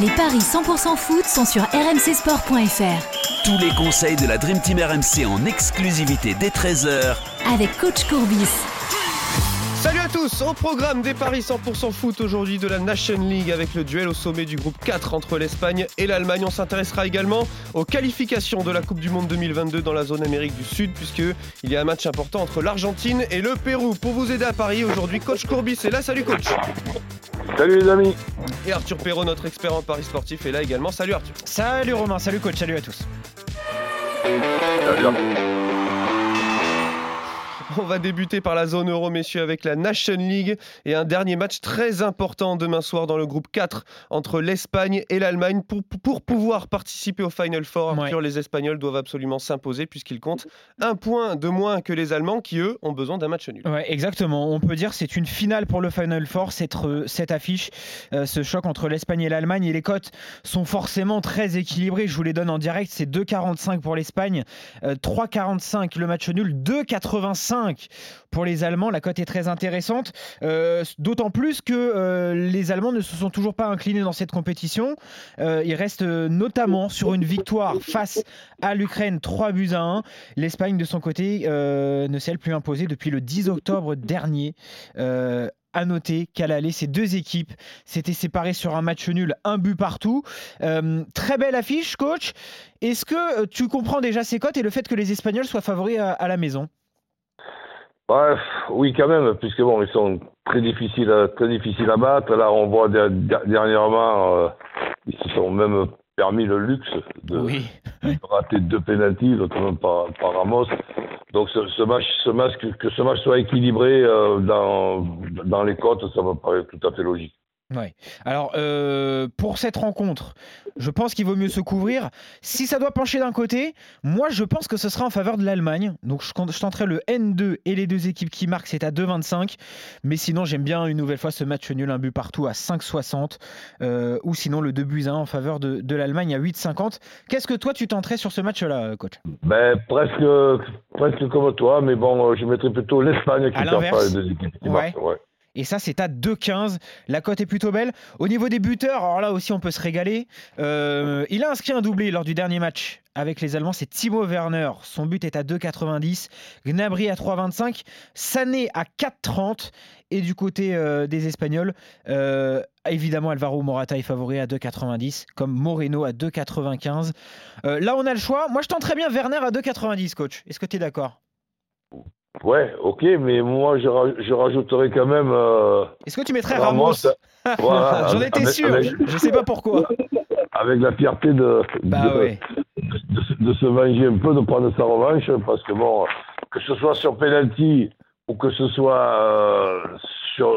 Les paris 100% foot sont sur rmcsport.fr. Tous les conseils de la Dream Team RMC en exclusivité dès 13h avec coach Courbis. Salut à tous, au programme des paris 100% foot aujourd'hui de la Nation League avec le duel au sommet du groupe 4 entre l'Espagne et l'Allemagne. On s'intéressera également aux qualifications de la Coupe du Monde 2022 dans la zone Amérique du Sud puisque il y a un match important entre l'Argentine et le Pérou. Pour vous aider à parier aujourd'hui, coach Courbis est là. Salut coach. Salut les amis. Et Arthur Perrault, notre expert en paris sportif, est là également. Salut Arthur. Salut Romain, salut coach, salut à tous. Salut. On va débuter par la zone euro, messieurs, avec la Nation League et un dernier match très important demain soir dans le groupe 4 entre l'Espagne et l'Allemagne. Pour, pour, pouvoir participer au Final Four, Arthur, les Espagnols doivent absolument s'imposer puisqu'ils comptent un point de moins que les Allemands qui, eux, ont besoin d'un match nul. Ouais, exactement. On peut dire c'est une finale pour le Final Four, cette, cette affiche, euh, ce choc entre l'Espagne et l'Allemagne. Et les cotes sont forcément très équilibrées. Je vous les donne en direct. C'est 2,45 pour l'Espagne, 3,45 euh, le match nul, 2,85 pour les Allemands. La cote est très intéressante, euh, d'autant plus que euh, les Allemands ne se sont toujours pas inclinés dans cette compétition. Euh, ils restent notamment sur une victoire face à l'Ukraine, 3 buts à 1. L'Espagne, de son côté, ne s'est plus imposée depuis le 10 octobre dernier à noter qu'à l'aller, ces deux équipes s'étaient séparées sur un match nul, un but partout. très belle affiche, coach. Est-ce que tu comprends déjà ces cotes et le fait que les Espagnols soient favoris à la maison? Bref, oui, quand même, puisque bon, ils sont très difficiles, à, très difficiles à battre. Là, on voit dernièrement, euh, ils se sont même permis le luxe de, rater deux pénalties, notamment par, par, Ramos. Donc, ce, ce, match, ce match, que, ce match soit équilibré euh, dans, dans les côtes, ça me paraît tout à fait logique. Ouais. Alors, euh, pour cette rencontre, je pense qu'il vaut mieux se couvrir. Si ça doit pencher d'un côté, moi, je pense que ce sera en faveur de l'Allemagne. Donc, je, je tenterai le N2 et les deux équipes qui marquent, c'est à 2,25. Mais sinon, j'aime bien une nouvelle fois ce match nul, un but partout à 5,60. Euh, ou sinon, le 2 buts 1 en faveur de, de l'Allemagne à 8,50. Qu'est-ce que toi, tu tenterais sur ce match-là, coach? Ben, presque, presque comme toi, mais bon, je mettrais plutôt l'Espagne qui tente les deux équipes qui marquent. Ouais. Et ça, c'est à 2,15. La cote est plutôt belle. Au niveau des buteurs, alors là aussi, on peut se régaler. Euh, il a inscrit un doublé lors du dernier match avec les Allemands. C'est Timo Werner. Son but est à 2,90. Gnabry à 3,25. Sané à 4,30. Et du côté euh, des Espagnols, euh, évidemment, Alvaro Morata est favori à 2,90, comme Moreno à 2,95. là, on a le choix. Moi, je tenterais bien Werner à 2,90, coach. Est-ce que tu es d'accord? Ouais, ok, mais moi je, je rajouterais quand même. Euh, Est-ce que tu mettrais Ramos, voilà, J'en étais sûr, je sais pas pourquoi. Avec la fierté de, bah de, de, se venger un peu, de prendre sa revanche, parce que bon, que ce soit sur penalty ou que ce soit euh, sur,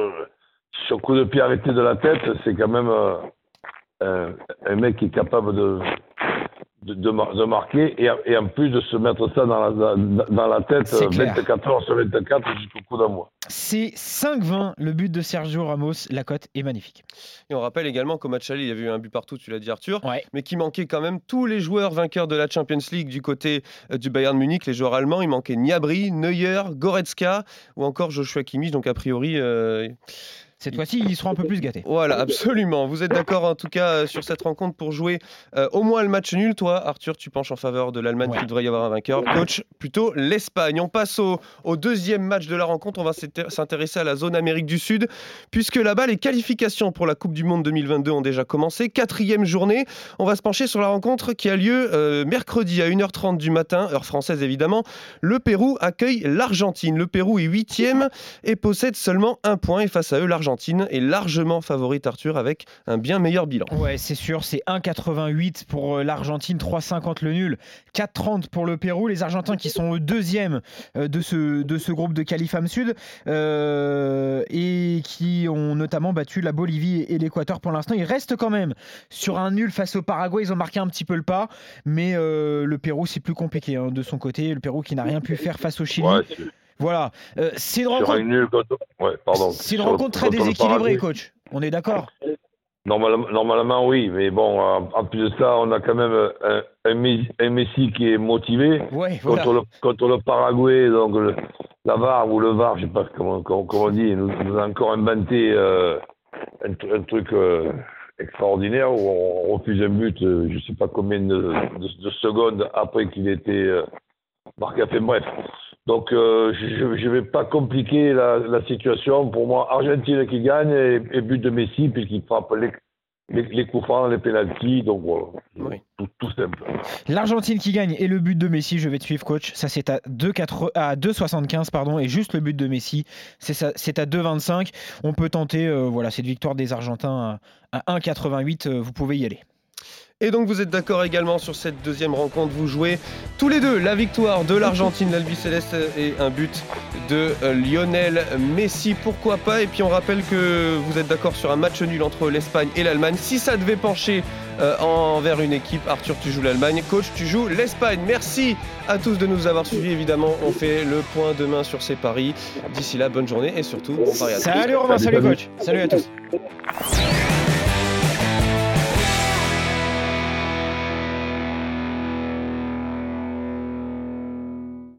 sur coup de pied arrêté de la tête, c'est quand même euh, un mec qui est capable de, de, de, marquer et, et, en plus de se mettre ça dans la, dans la tête 24 heures sur 24 jusqu'au coup d'un C'est 5-20 le but de Sergio Ramos, la cote est magnifique. Et on rappelle également qu'au match aller, il y avait eu un but partout, tu l'as dit Arthur, mais qui manquait quand même tous les joueurs vainqueurs de la Champions League du côté euh, du Bayern Munich, les joueurs allemands, il manquait Niabri, Neuer, Goretzka ou encore Joshua Kimmich, donc a priori... Euh, cette fois-ci, ils seront un peu plus gâtés. Voilà, absolument. Vous êtes d'accord en tout cas euh, sur cette rencontre pour jouer euh, au moins le match nul. Toi, Arthur, tu penches en faveur de l'Allemagne, Il devrait y avoir un vainqueur. Coach, plutôt l'Espagne. On passe au, deuxième match de la rencontre. On va s'intéresser à la zone Amérique du Sud, puisque là-bas, les qualifications pour la Coupe du Monde 2022 ont déjà commencé. Quatrième journée. On va se pencher sur la rencontre qui a lieu euh, mercredi à 1h30 du matin, heure française évidemment. Le Pérou accueille l'Argentine. Le Pérou est huitième et possède seulement un point. Et face à eux, l'Argentine est largement favorite, Arthur, avec un bien meilleur bilan. Ouais, c'est sûr, c'est 1,88 pour euh, l'Argentine, 3,50 le nul, 4,30 pour le Pérou. Les Argentins qui sont deuxième euh, de ce, de ce groupe de Califam Sud euh, et qui ont notamment battu la Bolivie et l'Équateur pour l'instant. Ils restent quand même sur un nul face au Paraguay. Ils ont marqué un petit peu le pas, mais le Pérou, c'est plus compliqué hein, de son côté. Le Pérou qui n'a rien pu faire face au Chili. Voilà. Euh, c'est une rencontre, très déséquilibrée, coach. On est d'accord Normalement, oui, mais bon, en, plus de ça, on a quand même un, Messi qui est motivé contre, le, contre, le, Paraguay, donc la VAR ou le VAR, je ne sais pas comment, comment, on dit, nous, nous a encore inventé euh, un, truc, euh, extraordinaire où on refuse un but, je ne sais pas combien de, secondes après qu'il était marqué. Enfin bref. Donc je ne vais pas compliquer la, situation. Pour moi, Argentine qui gagne et, et but de Messi puisqu'il frappe les, les coups francs, les pénalties, donc voilà, tout, simple. L'Argentine qui gagne et le but de Messi, je vais te suivre coach, ça c'est à 2,75 pardon, et juste le but de Messi, c'est à 2,25. On peut tenter euh, voilà, cette victoire des Argentins à, à 1,88, euh, vous pouvez y aller. Et donc vous êtes d'accord également sur cette deuxième rencontre. Vous jouez tous les deux la victoire de l'Argentine, l'Albi Céleste et un but de euh, Lionel Messi. Pourquoi pas? Et puis on rappelle que vous êtes d'accord sur un match nul entre l'Espagne et l'Allemagne. Si ça devait pencher euh, envers une équipe, Arthur, tu joues l'Allemagne. Coach, tu joues l'Espagne. Merci à tous de nous avoir suivis. Évidemment, on fait le point demain sur ces paris. D'ici là, bonne journée et surtout, bon pari à tous. Salut Romain, salut coach. Salut à tous.